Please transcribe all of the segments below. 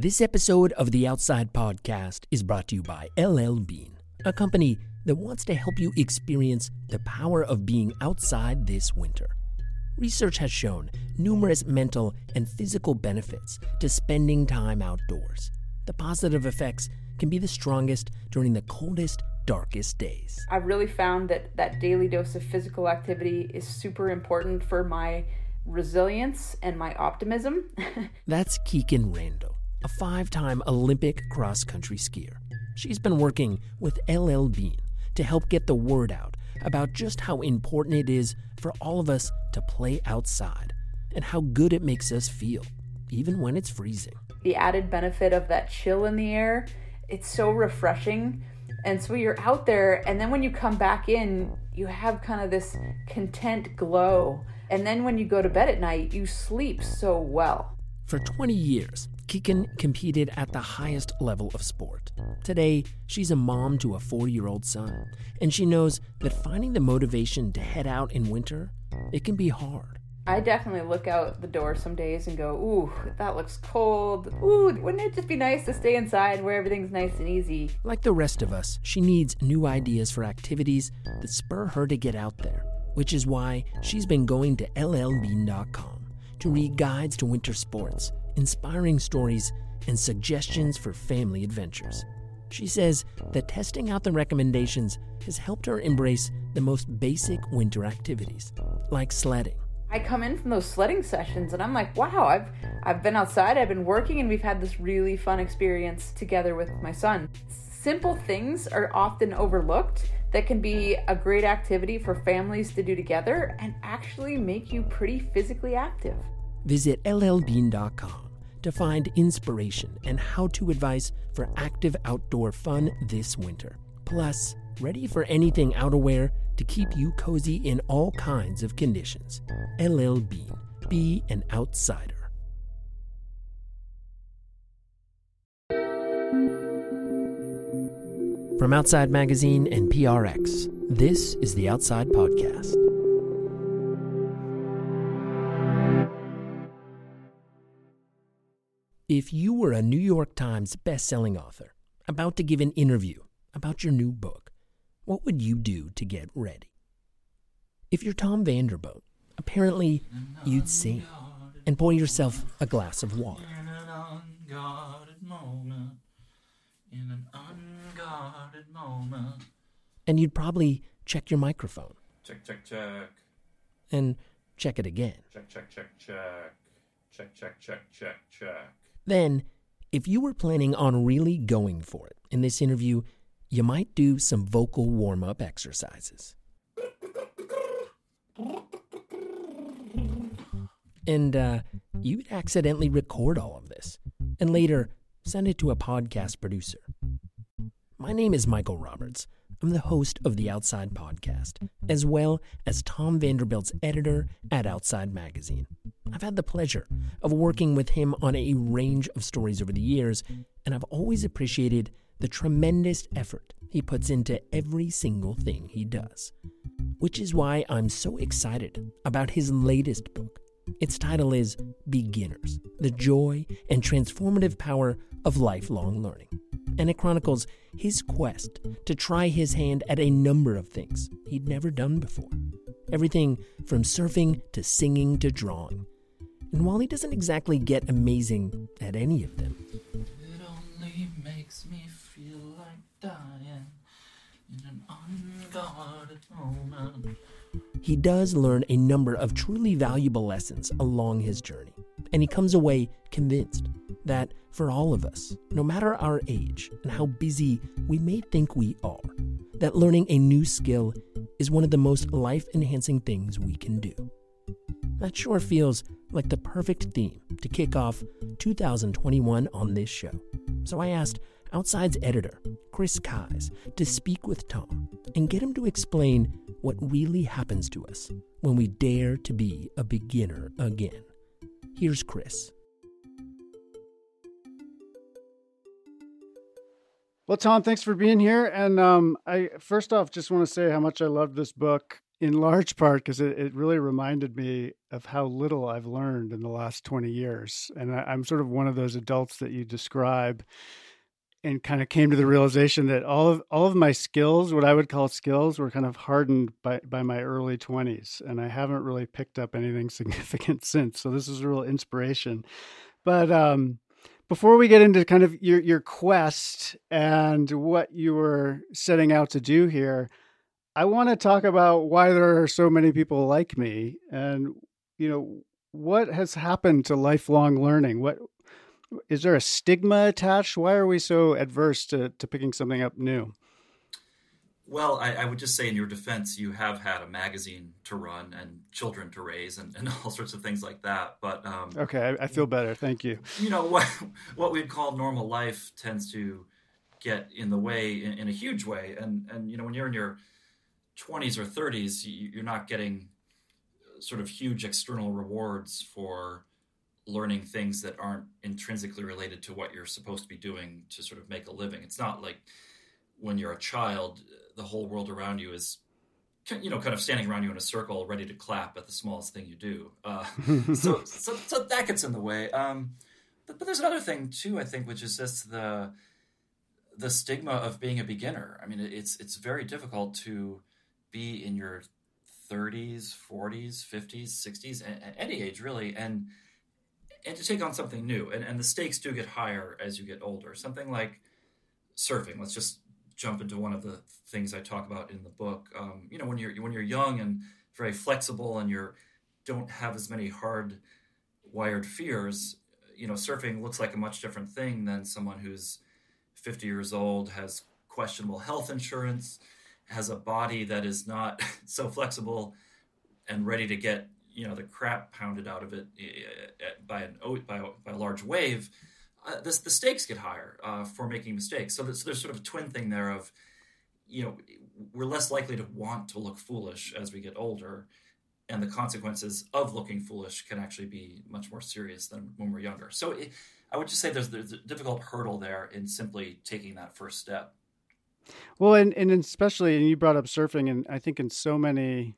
This episode of the Outside Podcast is brought to you by LL Bean, a company that wants to help you experience the power of being outside this winter. Research has shown numerous mental and physical benefits to spending time outdoors. The positive effects can be the strongest during the coldest, darkest days. I've really found that that daily dose of physical activity is super important for my resilience and my optimism. That's Kikkan Randall a five time Olympic cross country skier. She's been working with LL Bean to help get the word out about just how important it is for all of us to play outside and how good it makes us feel, even when it's freezing. The added benefit of that chill in the air, it's so refreshing. And so you're out there, and then when you come back in, you have kind of this content glow. And then when you go to bed at night, you sleep so well. For 20 years, Kikkan competed at the highest level of sport. Today, she's a mom to a four year old son, and she knows that finding the motivation to head out in winter, it can be hard. I definitely look out the door some days and go, ooh, that looks cold. Ooh, wouldn't it just be nice to stay inside where everything's nice and easy? Like the rest of us, she needs new ideas for activities that spur her to get out there, which is why she's been going to llbean.com to read guides to winter sports inspiring stories, and suggestions for family adventures. She says that testing out the recommendations has helped her embrace the most basic winter activities, like sledding. I come in from those sledding sessions and I'm like, wow, I've I've been outside, I've been working and we've had this really fun experience together with my son. Simple things are often overlooked that can be a great activity for families to do together and actually make you pretty physically active. Visit llbean.com to find inspiration and how to advice for active outdoor fun this winter. Plus, ready for anything outerwear to keep you cozy in all kinds of conditions. LL Bean, be an outsider. From Outside Magazine and PRX, this is the Outside Podcast. If you were a New York Times best-selling author about to give an interview about your new book, what would you do to get ready? If you're Tom Vanderbilt, apparently you'd sing and pour yourself a glass of water. And you'd probably check your microphone. Check, check, check. And check it again. Check, check, check, check. Check, check, check, check, check. Then, if you were planning on really going for it in this interview, you might do some vocal warm up exercises. And uh, you'd accidentally record all of this and later send it to a podcast producer. My name is Michael Roberts. I'm the host of the Outside Podcast, as well as Tom Vanderbilt's editor at Outside Magazine. I've had the pleasure of working with him on a range of stories over the years, and I've always appreciated the tremendous effort he puts into every single thing he does. Which is why I'm so excited about his latest book. Its title is Beginners The Joy and Transformative Power of Lifelong Learning and it chronicles his quest to try his hand at a number of things he'd never done before. Everything from surfing to singing to drawing. And while he doesn't exactly get amazing at any of them, it only makes me feel like dying in an unguarded moment. He does learn a number of truly valuable lessons along his journey, and he comes away convinced that for all of us, no matter our age and how busy we may think we are, that learning a new skill is one of the most life enhancing things we can do. That sure feels like the perfect theme to kick off 2021 on this show. So I asked Outside's editor, Chris Keyes, to speak with Tom and get him to explain what really happens to us when we dare to be a beginner again. Here's Chris. Well, Tom, thanks for being here. And um, I first off just want to say how much I love this book. In large part because it, it really reminded me of how little I've learned in the last 20 years. And I, I'm sort of one of those adults that you describe and kind of came to the realization that all of all of my skills, what I would call skills, were kind of hardened by by my early 20s and I haven't really picked up anything significant since. So this is a real inspiration. But um before we get into kind of your your quest and what you were setting out to do here, I want to talk about why there are so many people like me and you know what has happened to lifelong learning? What is there a stigma attached? Why are we so adverse to, to picking something up new? Well I, I, would just say in your defense you have had a magazine to run and children to raise and, and all sorts of things like that but um, okay I, I, feel better thank you. you know what what we'd call normal life tends to get in the way in, in a huge way and and you know when you're in your 20s or 30s, you're not getting sort of huge external rewards for learning things that aren't intrinsically related to what you're supposed to be doing to sort of make a living. It's not like when you're a child, the whole world around you is, you know, kind of standing around you in a circle, ready to clap at the smallest thing you do. Uh, so, so, so, that gets in the way. Um, but, but, there's another thing too, I think, which is just the the stigma of being a beginner. I mean, it's it's very difficult to be in your 30s, 40s, 50s, 60s, at any age really, and and to take on something new. And, and the stakes do get higher as you get older. Something like surfing. Let's just jump into one of the things I talk about in the book. Um, you know, when you're when you're young and very flexible, and you don't have as many hard wired fears. You know, surfing looks like a much different thing than someone who's 50 years old, has questionable health insurance, has a body that is not so flexible and ready to get you know the crap pounded out of it eh, eh, by an by a, by a large wave, uh, the stakes get higher uh, for making mistakes. So there's, there's sort of a twin thing there of you know we're less likely to want to look foolish as we get older, and the consequences of looking foolish can actually be much more serious than when we're younger. So it, I would just say there's, there's a difficult hurdle there in simply taking that first step. Well, and, and especially, and you brought up surfing, and I think in so many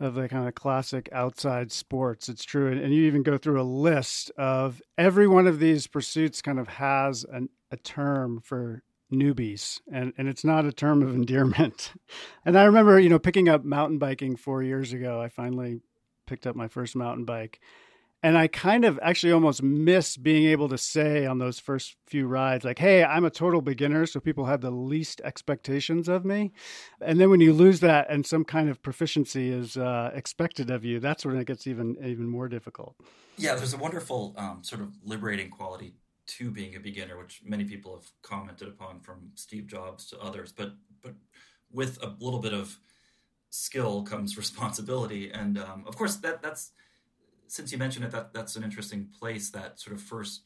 of the kind of classic outside sports, it's true. And, and you even go through a list of every one of these pursuits kind of has an, a term for newbies and and it's not a term of endearment and i remember you know picking up mountain biking 4 years ago i finally picked up my first mountain bike and I kind of actually almost miss being able to say on those first few rides, like, hey, I'm a total beginner. So people have the least expectations of me. And then when you lose that and some kind of proficiency is uh, expected of you, that's when it gets even, even more difficult. Yeah, there's a wonderful um, sort of liberating quality to being a beginner, which many people have commented upon from Steve Jobs to others. But, but with a little bit of skill comes responsibility. And um, of course, that that's since you mentioned it, that that's an interesting place. That sort of first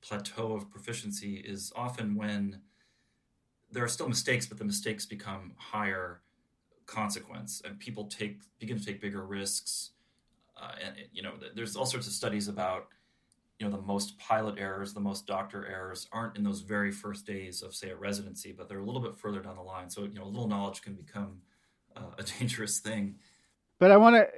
plateau of proficiency is often when there are still mistakes, but the mistakes become higher consequence, and people take begin to take bigger risks. Uh, and you know, there's all sorts of studies about you know the most pilot errors, the most doctor errors aren't in those very first days of say a residency, but they're a little bit further down the line. So you know, a little knowledge can become uh, a dangerous thing. But I want to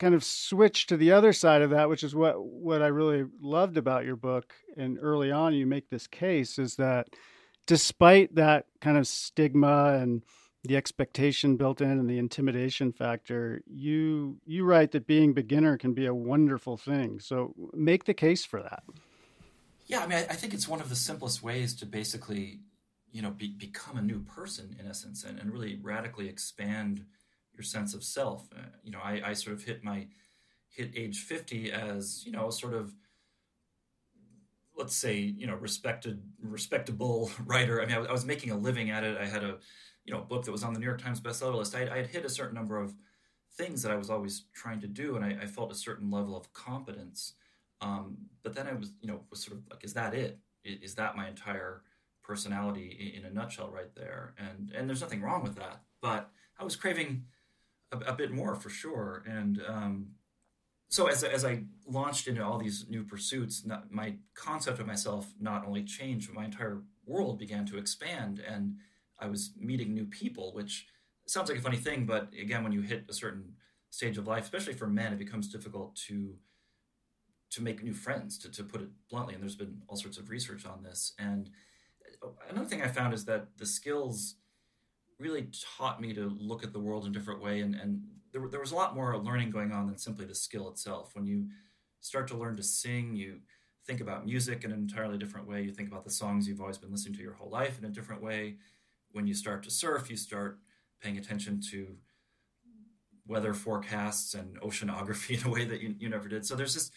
kind of switch to the other side of that, which is what what I really loved about your book. And early on, you make this case is that despite that kind of stigma and the expectation built in and the intimidation factor, you you write that being beginner can be a wonderful thing. So make the case for that. Yeah, I mean, I, think it's one of the simplest ways to basically, you know, be, become a new person in essence, and, and really radically expand your sense of self. Uh, you know, I, I sort of hit my hit age 50 as, you know, sort of let's say, you know, respected respectable writer. I mean, I, I was making a living at it. I had a, you know, book that was on the New York Times bestseller list. I, I had hit a certain number of things that I was always trying to do, and I, I felt a certain level of competence. Um, but then I was, you know, was sort of like, is that it? Is that my entire personality in a nutshell right there? And and there's nothing wrong with that. But I was craving a, a bit more for sure. And um, so as, as I launched into all these new pursuits, not, my concept of myself not only changed, but my entire world began to expand. And I was meeting new people, which sounds like a funny thing, but again, when you hit a certain stage of life, especially for men, it becomes difficult to to make new friends, to, to put it bluntly. And there's been all sorts of research on this. And another thing I found is that the skills really taught me to look at the world in a different way. And, and there, there was a lot more learning going on than simply the skill itself. When you start to learn to sing, you think about music in an entirely different way. You think about the songs you've always been listening to your whole life in a different way. When you start to surf, you start paying attention to weather forecasts and oceanography in a way that you, you never did. So there's this,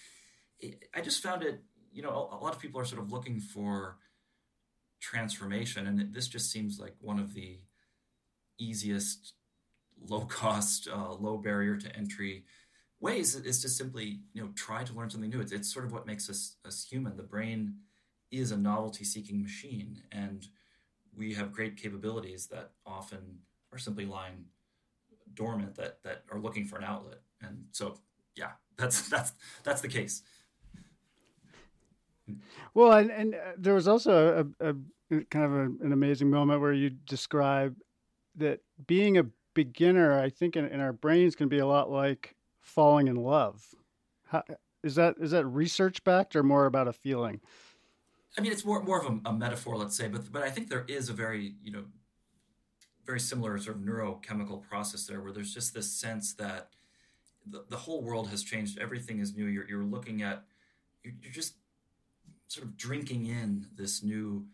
I just found it, you know, a, a lot of people are sort of looking for transformation, and this just seems like one of the easiest, low cost, uh, low barrier to entry ways is to simply, you know, try to learn something new. It's, it's sort of what makes us, us human. The brain is a novelty seeking machine, and we have great capabilities that often are simply lying dormant that that are looking for an outlet. And so, yeah, that's that's that's the case. Well, and, and uh, there was also a, a kind of a, an amazing moment where you describe that being a beginner, I think in, in, our brains can be a lot like falling in love. How, is that is that research backed or more about a feeling? I mean, it's more more of a, a, metaphor, let's say, but but I think there is a very you know very similar sort of neurochemical process there, where there's just this sense that the, the whole world has changed, everything is new. You're you're looking at you're, you're just sort of drinking in this new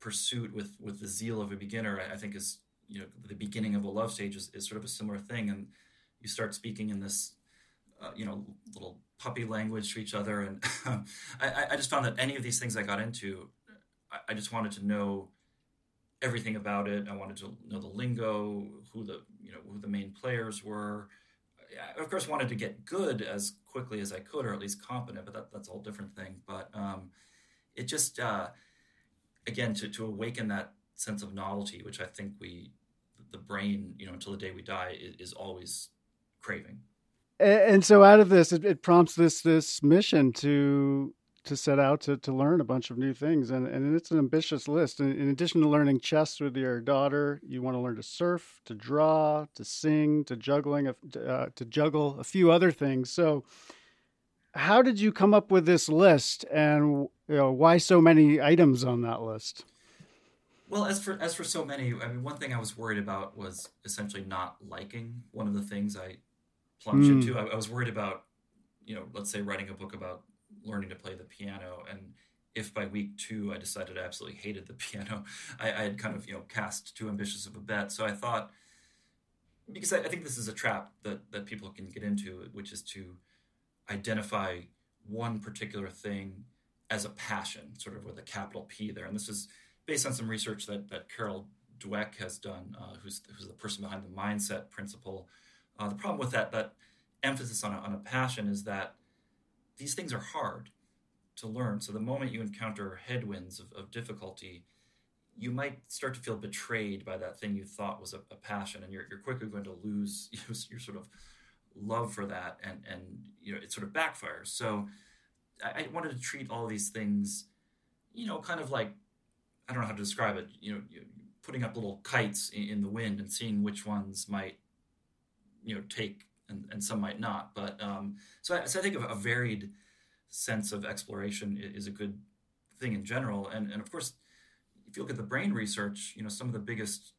pursuit with with the zeal of a beginner. I, I think is you know the beginning of a love stage is, is sort of a similar thing, and you start speaking in this uh, you know little puppy language to each other, and I, I just found that any of these things I got into, I, I just wanted to know everything about it. I wanted to know the lingo, who the you know who the main players were. I, of course, wanted to get good as quickly as I could, or at least competent. But that, that's a whole different thing. But um, it just uh, again to to awaken that sense of novelty, which I think we the brain, you know, until the day we die, is, is always craving. And so, out of this, it, it prompts this this mission to to set out to, to learn a bunch of new things. And, and it's an ambitious list. In, in addition to learning chess with your daughter, you want to learn to surf, to draw, to sing, to juggling, uh, to juggle a few other things. So, how did you come up with this list, and you know, why so many items on that list? Well, as for as for so many, I mean, one thing I was worried about was essentially not liking one of the things I plunged mm. into. I, I was worried about, you know, let's say writing a book about learning to play the piano and if by week two I decided I absolutely hated the piano, I, I, had kind of you know cast too ambitious of a bet. So I thought, because I, I, think this is a trap that that people can get into, which is to identify one particular thing as a passion, sort of with a capital P there. And this is based on some research that that Carol Dweck has done, uh, who's who's the person behind the mindset principle. Uh, the problem with that that emphasis on a, on a passion is that these things are hard to learn. So the moment you encounter headwinds of, of difficulty, you might start to feel betrayed by that thing you thought was a, a passion, and you're, you're quickly going to lose your sort of love for that, and and you know it sort of backfires. So I, I wanted to treat all these things, you know, kind of like I don't know how to describe it. You know, putting up little kites in, the wind and seeing which ones might, you know, take and, and some might not. But um, so, I, so I think a varied sense of exploration is a good thing in general. And, and of course, if you look at the brain research, you know, some of the biggest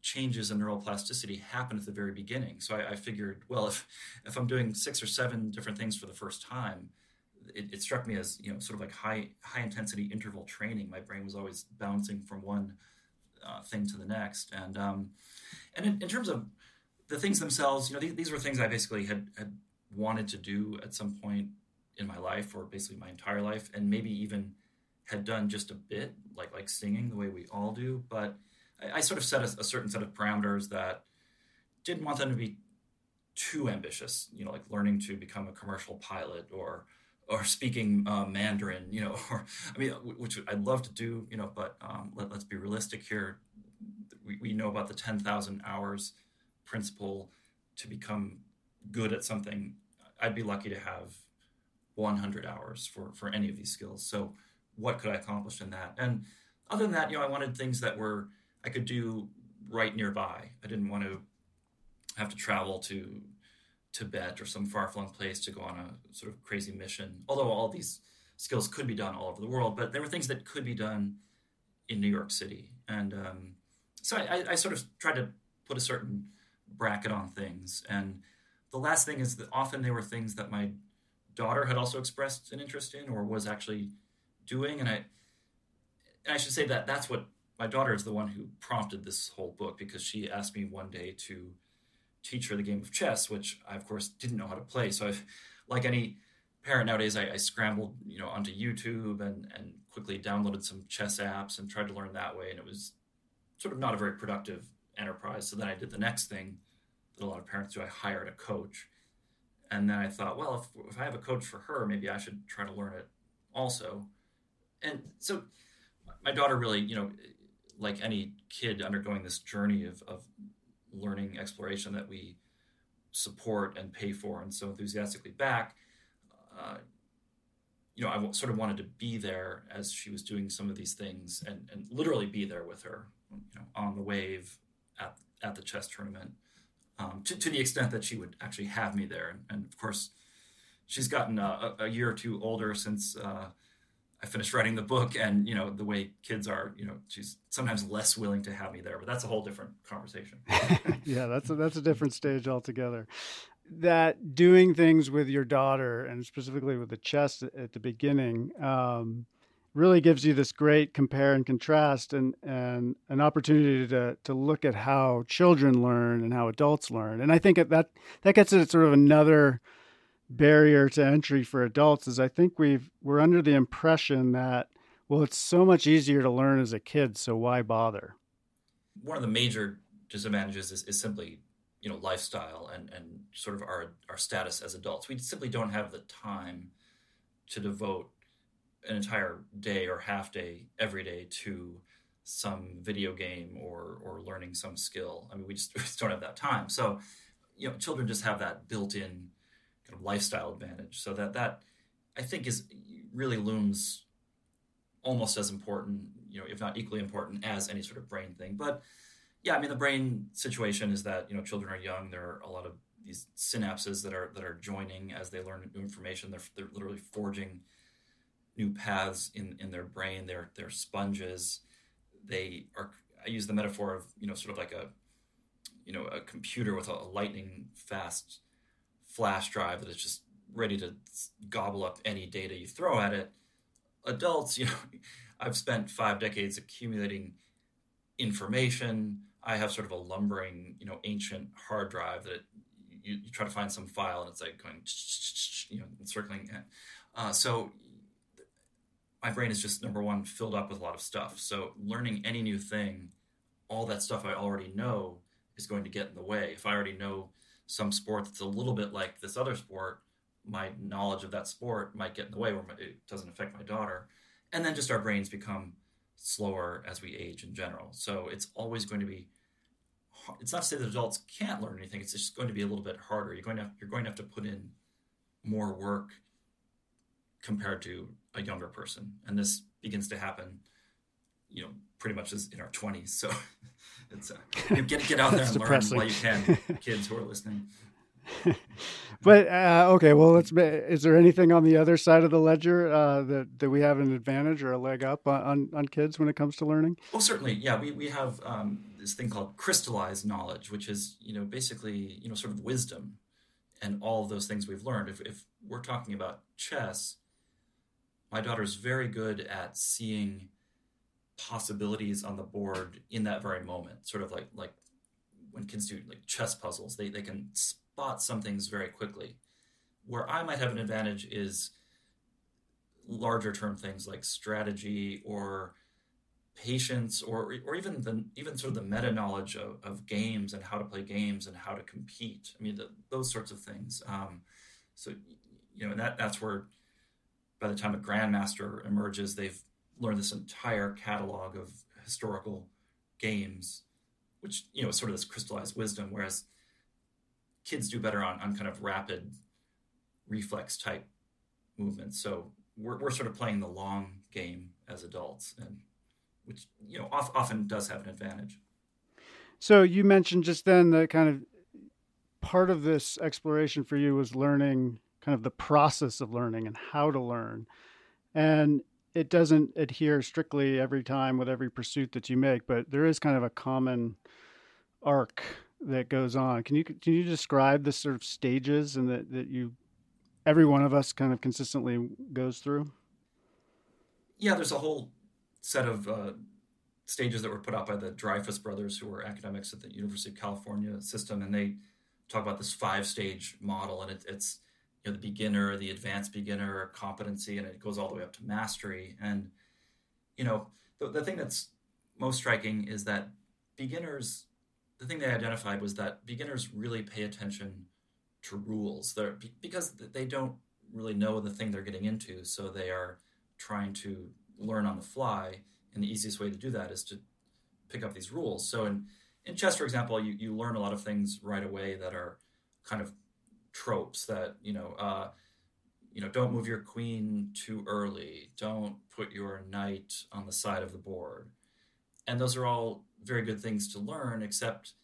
changes in neuroplasticity happen at the very beginning. So I, I, figured, well, if if I'm doing six or seven different things for the first time, it, it, struck me as you know sort of like high high intensity interval training. My brain was always bouncing from one uh, thing to the next, and um, and in, in, terms of the things themselves, you know, these, these were things I basically had, had wanted to do at some point in my life, or basically my entire life, and maybe even had done just a bit, like like singing, the way we all do. But I, I sort of set a, a, certain set of parameters that didn't want them to be too ambitious. You know, like learning to become a commercial pilot or or speaking uh, Mandarin. You know, or I mean, which I'd love to do. You know, but um, let, us be realistic here. We, we know about the ten thousand hours principle to become good at something, I'd be lucky to have 100 hours for, for any of these skills. So, what could I accomplish in that? And other than that, you know, I wanted things that were I could do right nearby. I didn't want to have to travel to Tibet or some far flung place to go on a sort of crazy mission. Although all these skills could be done all over the world, but there were things that could be done in New York City. And um, so I, I, sort of tried to put a certain bracket on things. And the last thing is that often they were things that my daughter had also expressed an interest in or was actually doing. And I, and I should say that that's what my daughter is the one who prompted this whole book because she asked me one day to teach her the game of chess, which I of course didn't know how to play. So I've, like any parent nowadays, I, I, scrambled, you know, onto YouTube and and quickly downloaded some chess apps and tried to learn that way. And it was sort of not a very productive enterprise. So then I did the next thing that a lot of parents do. I hired a coach. And then I thought, well, if, if I have a coach for her, maybe I should try to learn it also. And so my daughter really, you know, like any kid undergoing this journey of, of learning exploration that we support and pay for and so enthusiastically back, uh, you know, I sort of wanted to be there as she was doing some of these things and, and literally be there with her, you know, on the wave at, at the chess tournament um, to, to the extent that she would actually have me there. And, and of course, she's gotten a, a, year or two older since uh, I finished writing the book, and you know the way kids are, you know, she's sometimes less willing to have me there, but that's a whole different conversation. yeah, that's a, that's a different stage altogether. That doing things with your daughter, and specifically with the chess at the beginning, um, really gives you this great compare and contrast, and and an opportunity to to look at how children learn and how adults learn. And I think that that gets at sort of another barrier to entry for adults is I think we've we're under the impression that well it's so much easier to learn as a kid so why bother? One of the major disadvantages is, is simply you know lifestyle and and sort of our our status as adults. We simply don't have the time to devote an entire day or half day every day to some video game or or learning some skill. I mean we just, we just don't have that time. So you know children just have that built in kind of lifestyle advantage. So that that I think is really looms almost as important, you know, if not equally important as any sort of brain thing. But yeah, I mean the brain situation is that you know children are young. There are a lot of these synapses that are that are joining as they learn new information. They're they're literally forging new paths in in their brain. They're they're sponges. They are. I use the metaphor of you know sort of like a you know a computer with a, a lightning fast flash drive that is just ready to gobble up any data you throw at it. Adults, you know, I've spent five decades accumulating information. I have sort of a lumbering, you know, ancient hard drive that you, you try to find some file and it's like going, you know, circling. Uh, so my brain is just number one filled up with a lot of stuff. So learning any new thing, all that stuff I already know is going to get in the way. If I already know some sport that's a little bit like this other sport, my knowledge of that sport might get in the way where it doesn't affect my daughter. And then just our brains become slower as we age in general. So it's always going to be it's not to say that adults can't learn anything. It's just going to be a little bit harder. You're going to have, you're going to have to put in more work compared to a younger person, and this begins to happen, you know, pretty much as in our 20s. So it's uh, get get out there and depressing. learn while you can, kids who are listening. but uh, okay, well, let's. Is there anything on the other side of the ledger uh, that that we have an advantage or a leg up on, on kids when it comes to learning? Well, certainly, yeah. We we have um, this thing called crystallized knowledge, which is you know basically you know sort of wisdom, and all of those things we've learned. If if we're talking about chess, my daughter is very good at seeing possibilities on the board in that very moment sort of like like when kids do like chess puzzles they, they can spot some things very quickly. Where i might have an advantage is larger term things like strategy or patience or or even the even sort of the meta knowledge of, of games and how to play games and how to compete. I mean the, those sorts of things. Um, so you know that that's where by the time a grandmaster emerges they've learn this entire catalog of historical games, which you know is sort of this crystallized wisdom, whereas kids do better on, on kind of rapid reflex type movements. So we're, we're sort of playing the long game as adults, and which you know off, often does have an advantage. So you mentioned just then that kind of part of this exploration for you was learning kind of the process of learning and how to learn. And it doesn't adhere strictly every time with every pursuit that you make, but there is kind of a common arc that goes on. Can you can you describe the sort of stages and that, that you every one of us kind of consistently goes through? Yeah, there's a whole set of uh, stages that were put out by the Dreyfus brothers, who were academics at the University of California system, and they talk about this five stage model, and it, it's you know the beginner, the advanced beginner, competency, and it goes all the way up to mastery. And you know the, the thing that's most striking is that beginners, the thing they identified was that beginners really pay attention to rules. They're because they don't really know the thing they're getting into, so they are trying to learn on the fly. And the easiest way to do that is to pick up these rules. So in in chess, for example, you, you learn a lot of things right away that are kind of tropes that you know uh, you know don't move your queen too early don't put your knight on the side of the board. And those are all very good things to learn except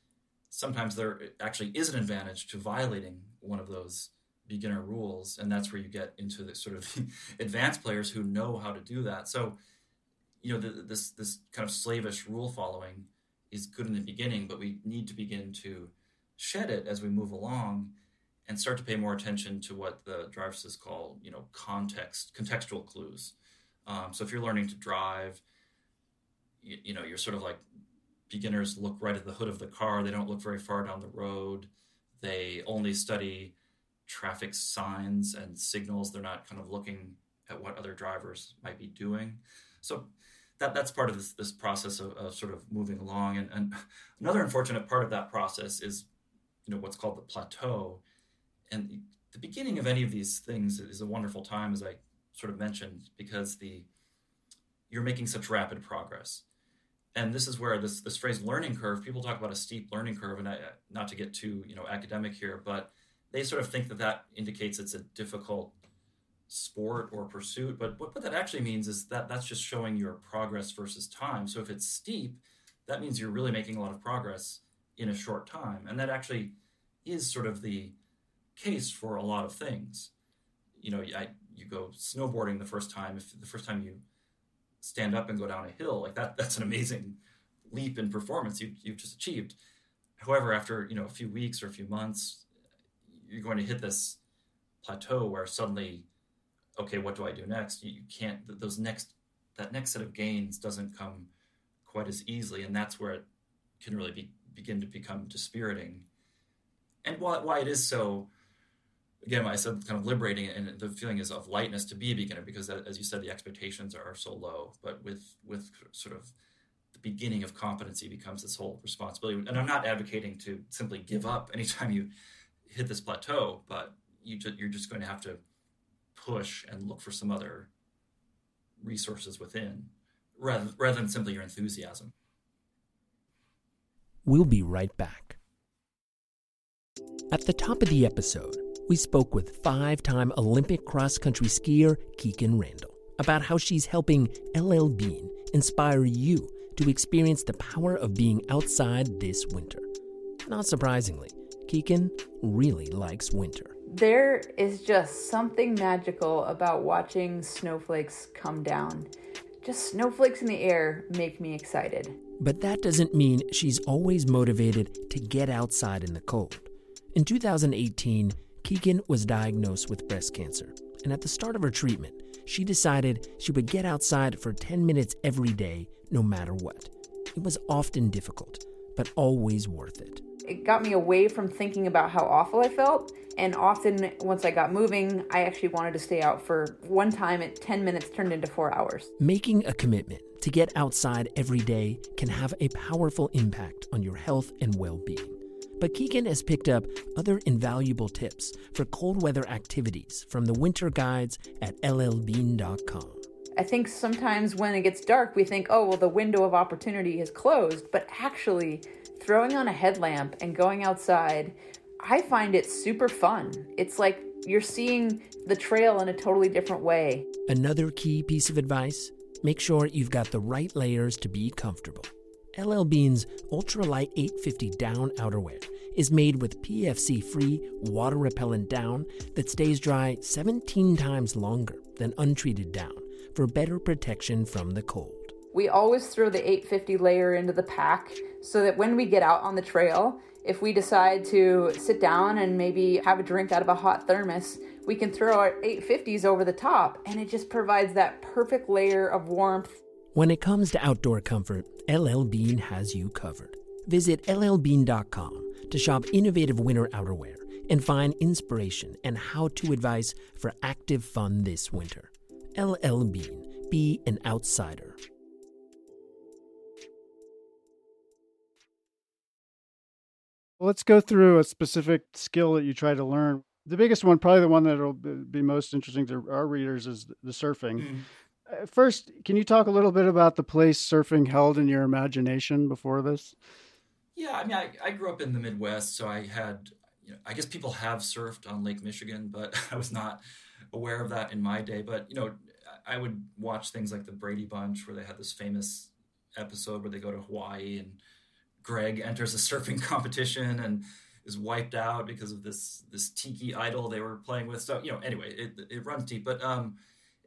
sometimes there actually is an advantage to violating one of those beginner rules and that's where you get into the sort of advanced players who know how to do that. So you know the, this this kind of slavish rule following is good in the beginning but we need to begin to shed it as we move along and start to pay more attention to what the Dreyfuses call, you know, context, contextual clues. Um, so if you're learning to drive, you, you, know, you're sort of like beginners look right at the hood of the car. They don't look very far down the road. They only study traffic signs and signals. They're not kind of looking at what other drivers might be doing. So that that's part of this, this process of, of sort of moving along. And, and another unfortunate part of that process is, you know, what's called the plateau and the beginning of any of these things is a wonderful time, as I sort of mentioned, because the you're making such rapid progress. And this is where this this phrase "learning curve." People talk about a steep learning curve, and I, not to get too you know academic here, but they sort of think that that indicates it's a difficult sport or pursuit. But what, what that actually means is that that's just showing your progress versus time. So if it's steep, that means you're really making a lot of progress in a short time, and that actually is sort of the case for a lot of things. You know, I, you go snowboarding the first time. If the first time you stand up and go down a hill, like that, that's an amazing leap in performance you, you've just achieved. However, after you know a few weeks or a few months, you're going to hit this plateau where suddenly, okay, what do I do next? You, you can't. Those next that next set of gains doesn't come quite as easily, and that's where it can really be, begin to become dispiriting. And why, why it is so again, I said kind of liberating, and the feeling is of lightness to be a beginner because, as you said, the expectations are so low. But with with sort of the beginning of competency becomes this whole responsibility. And I'm not advocating to simply give up anytime you hit this plateau, but you you're just going to have to push and look for some other resources within, rather rather than simply your enthusiasm. We'll be right back. At the top of the episode we spoke with five time Olympic cross country skier Kikkan Randall about how she's helping LL Bean inspire you to experience the power of being outside this winter. Not surprisingly, Kikkan really likes winter. There is just something magical about watching snowflakes come down. Just snowflakes in the air make me excited. But that doesn't mean she's always motivated to get outside in the cold. In 2018, Kikkan was diagnosed with breast cancer, and at the start of her treatment, she decided she would get outside for 10 minutes every day, no matter what. It was often difficult, but always worth it. It got me away from thinking about how awful I felt, and often once I got moving, I actually wanted to stay out for one time at 10 minutes turned into four hours. Making a commitment to get outside every day can have a powerful impact on your health and well being. But Kikkan has picked up other invaluable tips for cold weather activities from the winter guides at llbean.com. I think sometimes when it gets dark, we think, oh, well, the window of opportunity has closed. But actually, throwing on a headlamp and going outside, I find it super fun. It's like you're seeing the trail in a totally different way. Another key piece of advice make sure you've got the right layers to be comfortable. LL Bean's ultralight 850 down outerwear is made with PFC free, water repellent down that stays dry 17 times longer than untreated down for better protection from the cold. We always throw the 850 layer into the pack so that when we get out on the trail, if we decide to sit down and maybe have a drink out of a hot thermos, we can throw our 850s over the top and it just provides that perfect layer of warmth. When it comes to outdoor comfort, LL Bean has you covered. Visit llbean.com to shop innovative winter outerwear and find inspiration and how to advice for active fun this winter. LL Bean, be an outsider. Let's go through a specific skill that you try to learn. The biggest one, probably the one that will be most interesting to our readers, is the surfing. Mm. First, can you talk a little bit about the place surfing held in your imagination before this? Yeah, I mean, I, I grew up in the Midwest, so I had, you know, I guess people have surfed on Lake Michigan, but I was not aware of that in my day. But you know, I would watch things like the Brady Bunch, where they had this famous episode where they go to Hawaii and Greg enters a surfing competition and is wiped out because of this this tiki idol they were playing with. So you know, anyway, it it runs deep. But um,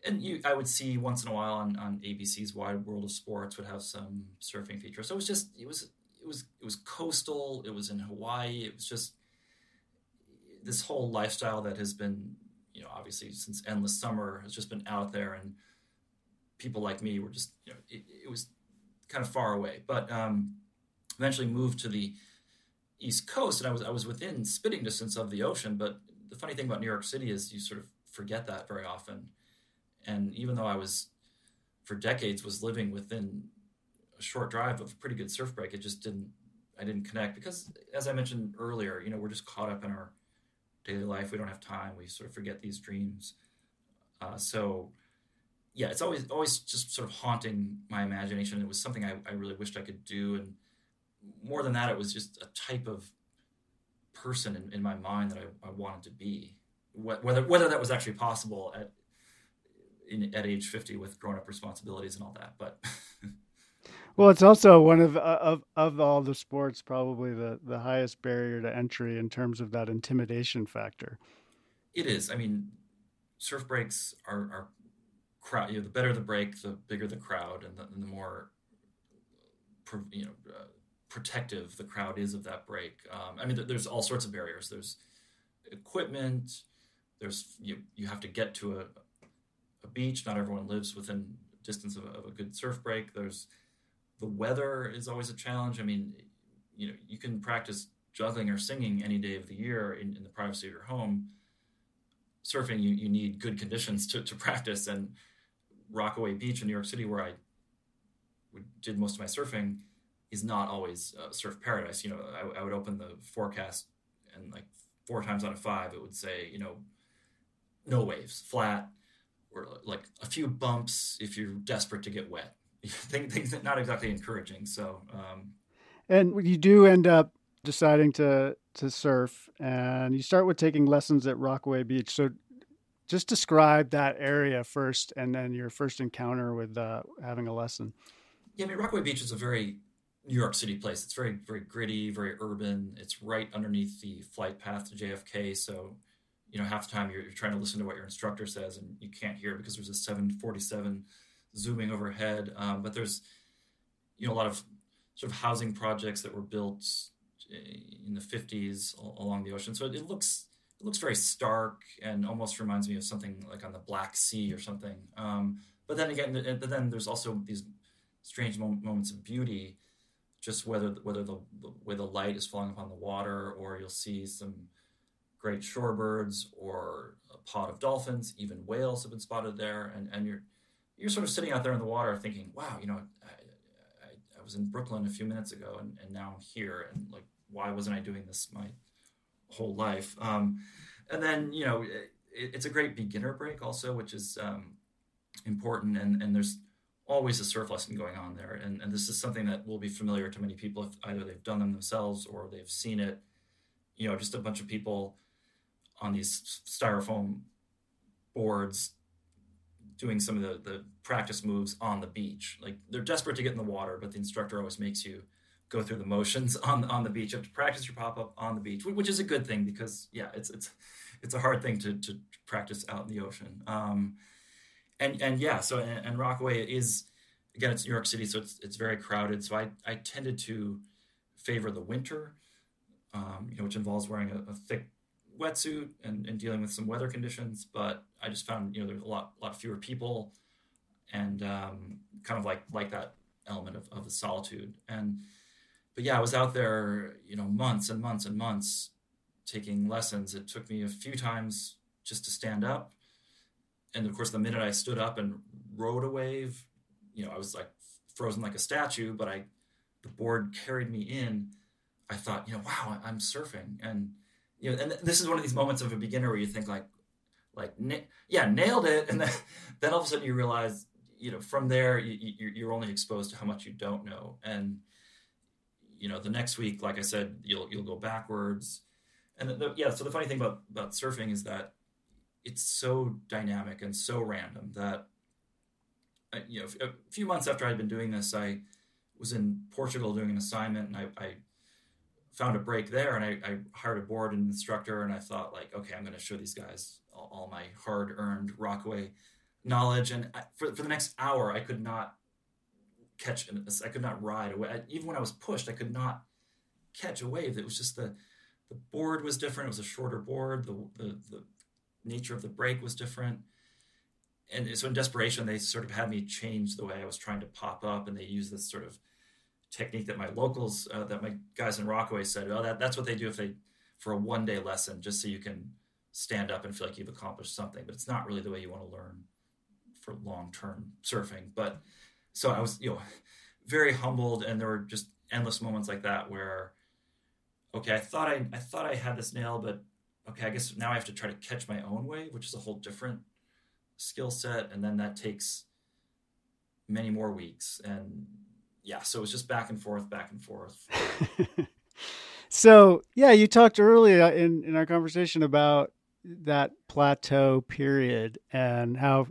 and you, I would see once in a while on on ABC's Wide World of Sports would have some surfing feature. So it was just it was it was it was coastal. It was in Hawaii. It was just this whole lifestyle that has been you know obviously since endless summer has just been out there and people like me were just you know it, it was kind of far away but um eventually moved to the East Coast, and I was I was within spitting distance of the ocean. But the funny thing about New York City is you sort of forget that very often. And even though I was for decades was living within short drive of a pretty good surf break, it just didn't I didn't connect because as I mentioned earlier, you know, we're just caught up in our daily life. We don't have time. We sort of forget these dreams. Uh, so yeah, it's always always just sort of haunting my imagination. It was something I, I really wished I could do and more than that, it was just a type of person in, in my mind that I, I, wanted to be. Whether whether that was actually possible at in, at age fifty with grown up responsibilities and all that, but. well, it's also one of of of all the sports probably the the highest barrier to entry in terms of that intimidation factor. It is. I mean, surf breaks are are crowd. You know, the better the break, the bigger the crowd, and the, and the more you know. Uh, protective the crowd is of that break. Um, I mean, there's all sorts of barriers. There's equipment. There's you. You have to get to a, a beach. Not everyone lives within distance of, of a good surf break. There's the weather is always a challenge. I mean, you know, you can practice juggling or singing any day of the year in, in the privacy of your home. Surfing, you, you need good conditions to, to practice. And Rockaway Beach in New York City, where I did most of my surfing, is not always uh, surf paradise. You know, I, I, would open the forecast and like four times out of five, it would say, you know, no waves, flat, or like a few bumps if you're desperate to get wet. things that not exactly encouraging. So, um, and you do end up deciding to to surf, and you start with taking lessons at Rockaway Beach. So, just describe that area first, and then your first encounter with uh, having a lesson. Yeah, I mean, Rockaway Beach is a very New York City place. It's very, very gritty, very urban. It's right underneath the flight path to JFK. So, you know, half the time you're, you're trying to listen to what your instructor says and you can't hear because there's a 747 zooming overhead. Um, but there's, you know, a lot of sort of housing projects that were built in the 50s along the ocean. So it looks it looks very stark and almost reminds me of something like on the Black Sea or something. Um, but then again, but then there's also these strange moments of beauty just whether whether the, the way the light is falling upon the water, or you'll see some great shorebirds or a pod of dolphins. Even whales have been spotted there, and and you're you're sort of sitting out there in the water thinking, wow, you know, I, I, I was in Brooklyn a few minutes ago, and, and now I'm here, and like, why wasn't I doing this my whole life? Um, and then you know, it, it's a great beginner break also, which is um, important, and and there's always a surf lesson going on there. And, and this is something that will be familiar to many people if either they've done them themselves or they've seen it. You know, just a bunch of people on these styrofoam boards doing some of the, the practice moves on the beach. Like they're desperate to get in the water, but the instructor always makes you go through the motions on on the beach. You have to practice your pop up on the beach, which is a good thing because yeah, it's it's it's a hard thing to to practice out in the ocean. Um, and and yeah, so and, and Rockaway is again it's New York City, so it's it's very crowded. So I I tended to favor the winter, um, you know, which involves wearing a, a thick wetsuit and, and dealing with some weather conditions. But I just found you know there's a lot lot fewer people, and um, kind of like like that element of, of the solitude and but yeah, I was out there, you know, months and months and months taking lessons. It took me a few times just to stand up. And of course, the minute I stood up and rode a wave, you know, I was like frozen like a statue, but I, the board carried me in. I thought, you know, wow, I'm surfing. And, you know, and this is one of these moments of a beginner where you think like, like, yeah, nailed it. And then, then all of a sudden you realize, you know, from there, you, you're only exposed to how much you don't know. And, you know the next week like i said you'll you'll go backwards and the, the, yeah so the funny thing about about surfing is that it's so dynamic and so random that uh, you know a few months after i'd been doing this i was in portugal doing an assignment and i, I found a break there and I, I, hired a board and instructor and i thought like okay i'm going to show these guys all, all my hard earned rockaway knowledge and I, for, for the next hour i could not catch I could not ride away. I, even when I was pushed, I could not catch a wave. It was just the the board was different. It was a shorter board. The the, the nature of the break was different. And so in desperation, they sort of had me change the way I was trying to pop up, and they used this sort of technique that my locals, uh, that my guys in Rockaway said, "Oh, that, that's what they do if they for a one day lesson, just so you can stand up and feel like you've accomplished something." But it's not really the way you want to learn for long term surfing. But so I was, you know, very humbled, and there were just endless moments like that where, okay, I thought I, I thought I had this nail, but okay, I guess now I have to try to catch my own wave, which is a whole different skill set, and then that takes many more weeks, and yeah, so it was just back and forth, back and forth. so yeah, you talked earlier in in our conversation about that plateau period and how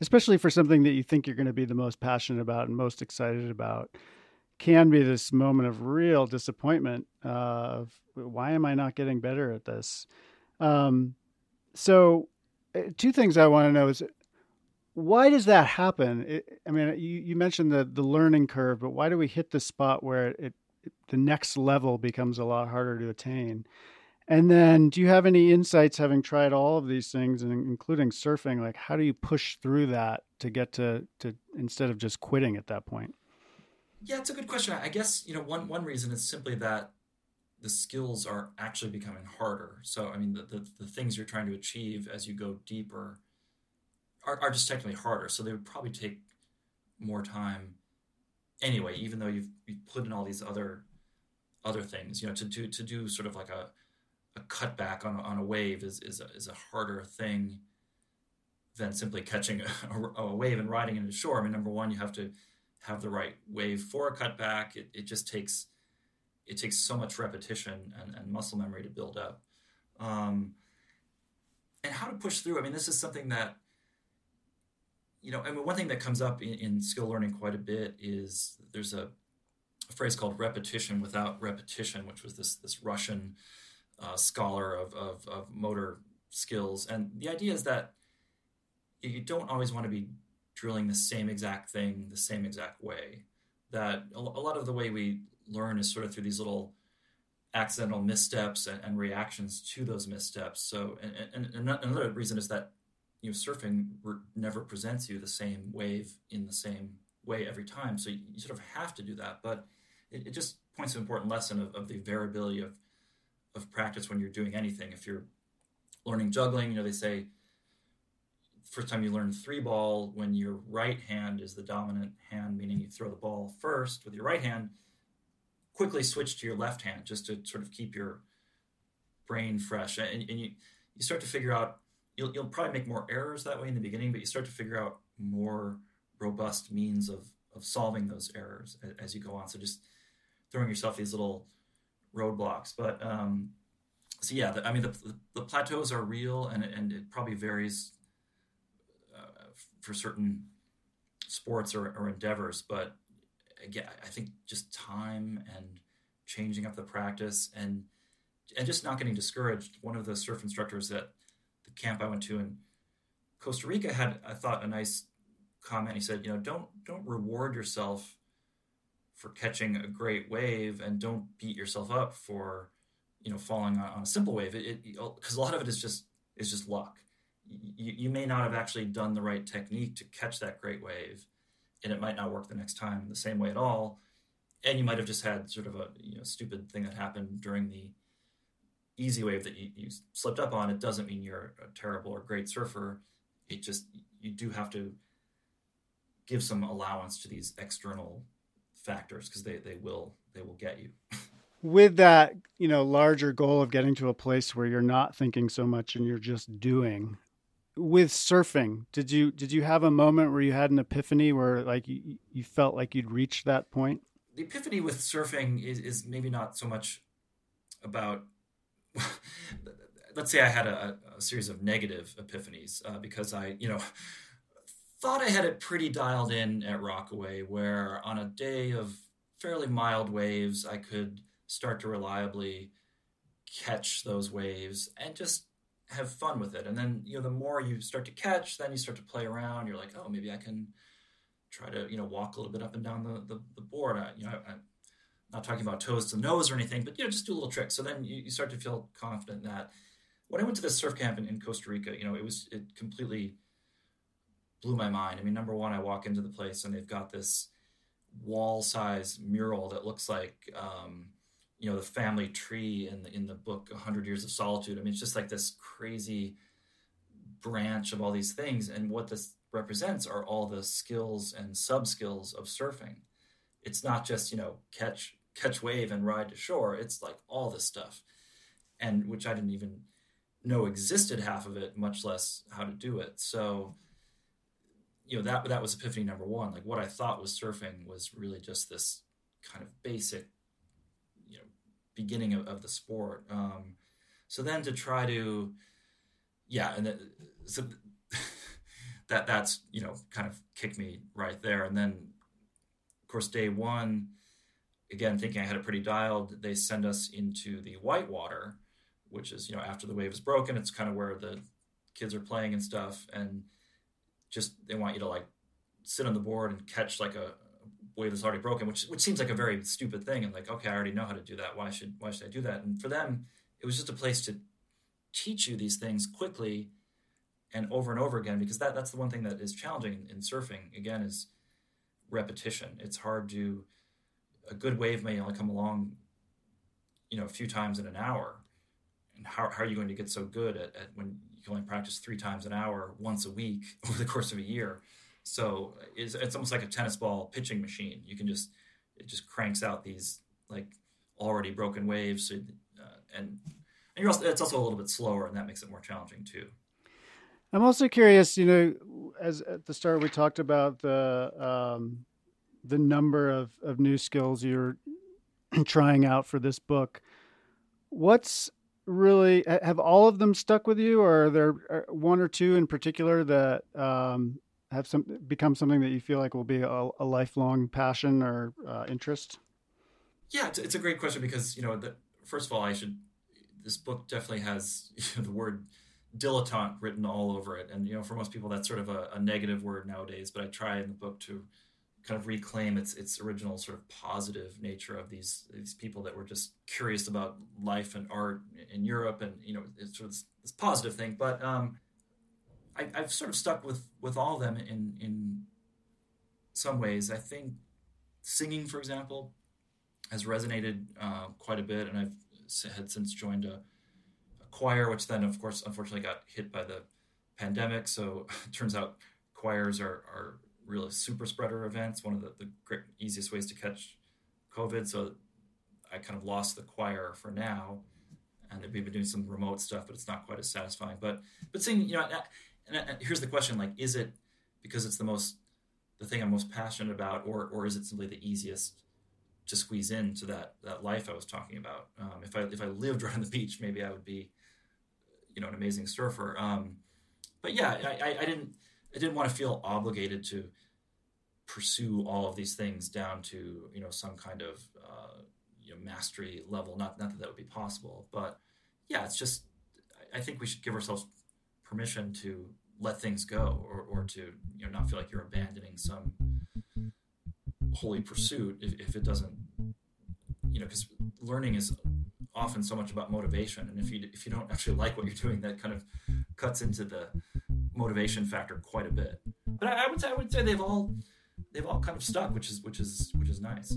especially for something that you think you're going to be the most passionate about and most excited about, can be this moment of real disappointment of why am I not getting better at this? Um, so, uh, two things I want to know is why does that happen? It, I mean, you, you mentioned the the learning curve, but why do we hit the spot where it, it the next level becomes a lot harder to attain? And then, do you have any insights, having tried all of these things, and including surfing? Like, how do you push through that to get to to instead of just quitting at that point? Yeah, it's a good question. I guess you know one one reason is simply that the skills are actually becoming harder. So, I mean, the the, the things you're trying to achieve as you go deeper are, are just technically harder. So they would probably take more time anyway, even though you've, you've put in all these other other things. You know, to do to do sort of like a a cutback on, on a wave is, is, a, is a harder thing than simply catching a, a, wave and riding it ashore. I mean, number one, you have to have the right wave for a cutback. It, it just takes it takes so much repetition and, and muscle memory to build up. Um, and how to push through. I mean, this is something that you know. I mean, one thing that comes up in, in skill learning quite a bit is there's a, a phrase called repetition without repetition, which was this this Russian uh, scholar of, of, of motor skills. And the idea is that you don't always want to be drilling the same exact thing the same exact way. That a, lot of the way we learn is sort of through these little accidental missteps and, and reactions to those missteps. So, and, and, another reason is that you know surfing never presents you the same wave in the same way every time. So you, you sort of have to do that. But it, it just points to an important lesson of, of the variability of of practice when you're doing anything. If you're learning juggling, you know, they say first time you learn three ball when your right hand is the dominant hand, meaning you throw the ball first with your right hand, quickly switch to your left hand just to sort of keep your brain fresh. And, and you, you start to figure out, you'll, you'll probably make more errors that way in the beginning, but you start to figure out more robust means of, of solving those errors as, as you go on. So just throwing yourself these little roadblocks. But um, so yeah, the, I mean the, the, plateaus are real, and and it probably varies uh, for certain sports or, or endeavors, but again, I think just time and changing up the practice and and just not getting discouraged. One of the surf instructors that camp I went to in Costa Rica had, I thought, a nice comment. He said, you know, don't don't reward yourself for catching a great wave, and don't beat yourself up for you know falling on, on a simple wave. It because a lot of it is just is just luck. You, you may not have actually done the right technique to catch that great wave, and it might not work the next time the same way at all. And you might have just had sort of a you know stupid thing that happened during the easy wave that you, you slipped up on. It doesn't mean you're a terrible or great surfer. It just you do have to give some allowance to these external factors because they, they will they will get you. With that, you know, larger goal of getting to a place where you're not thinking so much and you're just doing. With surfing, did you did you have a moment where you had an epiphany where like you, you felt like you'd reached that point? The epiphany with surfing is, is maybe not so much about let's say I had a, a series of negative epiphanies uh, because I, you know, thought I had it pretty dialed in at Rockaway, where on a day of fairly mild waves, I could start to reliably catch those waves and just have fun with it. And then, you know, the more you start to catch, then you start to play around. You're like, oh, maybe I can try to, you know, walk a little bit up and down the, the, the board. I, you know, I, not talking about toes to nose or anything, but, you know, just do a little trick. So then you, you start to feel confident that when I went to the surf camp in, in Costa Rica, you know, it was, it completely blew my mind. I mean, number one, I walk into the place and they've got this wall size mural that looks like um, you know the family tree in the in the book 100 years of solitude i mean it's just like this crazy branch of all these things and what this represents are all the skills and sub skills of surfing it's not just you know catch catch wave and ride to shore it's like all this stuff and which i didn't even know existed half of it much less how to do it so you know that that was epiphany number one. Like what I thought was surfing was really just this kind of basic, you know, beginning of, of the sport. Um, so then to try to, yeah, and that, so that that's you know kind of kicked me right there. And then, of course, day one, again thinking I had it pretty dialed, they send us into the whitewater, which is you know after the wave is broken, it's kind of where the kids are playing and stuff, and just they want you to like sit on the board and catch like a wave that's already broken, which which seems like a very stupid thing. And like, okay, I already know how to do that. Why should why should I do that? And for them, it was just a place to teach you these things quickly and over and over again because that that's the one thing that is challenging in, in surfing. Again, is repetition. It's hard to a good wave may only come along, you know, a few times in an hour. And how, how are you going to get so good at, at when you can only practice three times an hour once a week over the course of a year. So it's, it's almost like a tennis ball pitching machine. You can just it just cranks out these like already broken waves, uh, and and also it's also a little bit slower, and that makes it more challenging too. I'm also curious, you know, as at the start we talked about the um, the number of of new skills you're trying out for this book. What's really have all of them stuck with you, or are there uh, one or two in particular that um, have some become something that you feel like will be a, a lifelong passion or uh, interest? Yeah, it's, it's, a great question because you know, the, first of all, I should. This book definitely has you know, the word dilettante written all over it, and you know, for most people, that's sort of a, a negative word nowadays. But I try in the book to kind of reclaim its its original sort of positive nature of these these people that were just curious about life and art in Europe, and you know, it's sort of this, this positive thing. But um, I, have sort of stuck with with all of them in in some ways. I think singing, for example, has resonated uh, quite a bit, and I've had since joined a, a choir, which then, of course, unfortunately, got hit by the pandemic. So it turns out choirs are, are really super spreader events, one of the, the great, easiest ways to catch COVID. So I kind of lost the choir for now, and we've been doing some remote stuff, but it's not quite as satisfying. But but seeing you know, and, and here's the question: like, is it because it's the most the thing I'm most passionate about, or or is it simply the easiest to squeeze into that that life I was talking about? Um, if I if I lived right on the beach, maybe I would be, you know, an amazing surfer. Um, but yeah, I, I, I didn't I didn't want to feel obligated to pursue all of these things down to you know some kind of uh, you know mastery level. Not not that that would be possible, but yeah, it's just I think we should give ourselves permission to let things go or, or to you know not feel like you're abandoning some holy pursuit if, if it doesn't you know because learning is often so much about motivation and if you if you don't actually like what you're doing that kind of cuts into the motivation factor quite a bit but I, I would say I would say they've all they've all kind of stuck which is which is which is nice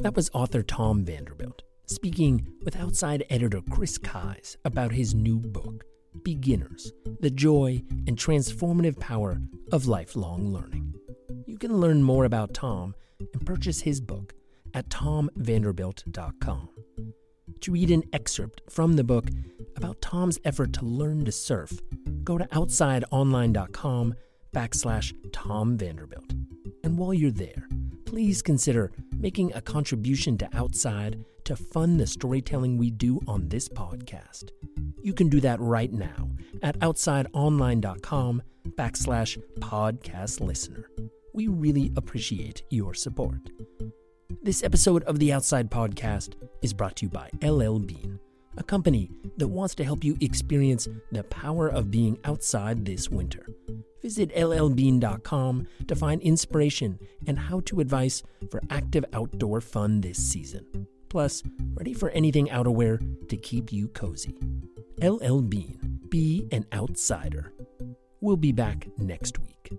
That was author Tom Vanderbilt speaking with outside editor Chris Keyes about his new book, Beginners The Joy and Transformative Power of Lifelong Learning. You can learn more about Tom and purchase his book at tomvanderbilt.com. To read an excerpt from the book about Tom's effort to learn to surf, go to outsideonline.com backslash Tom Vanderbilt. And while you're there, please consider making a contribution to Outside to fund the storytelling we do on this podcast. You can do that right now at outsideonline.com backslash podcast listener. We really appreciate your support. This episode of the Outside Podcast is brought to you by LL Bean, a company that wants to help you experience the power of being outside this winter. Visit llbean.com to find inspiration and how to advice for active outdoor fun this season. Plus, ready for anything outerwear to keep you cozy. LL Bean, be an outsider. We'll be back next week.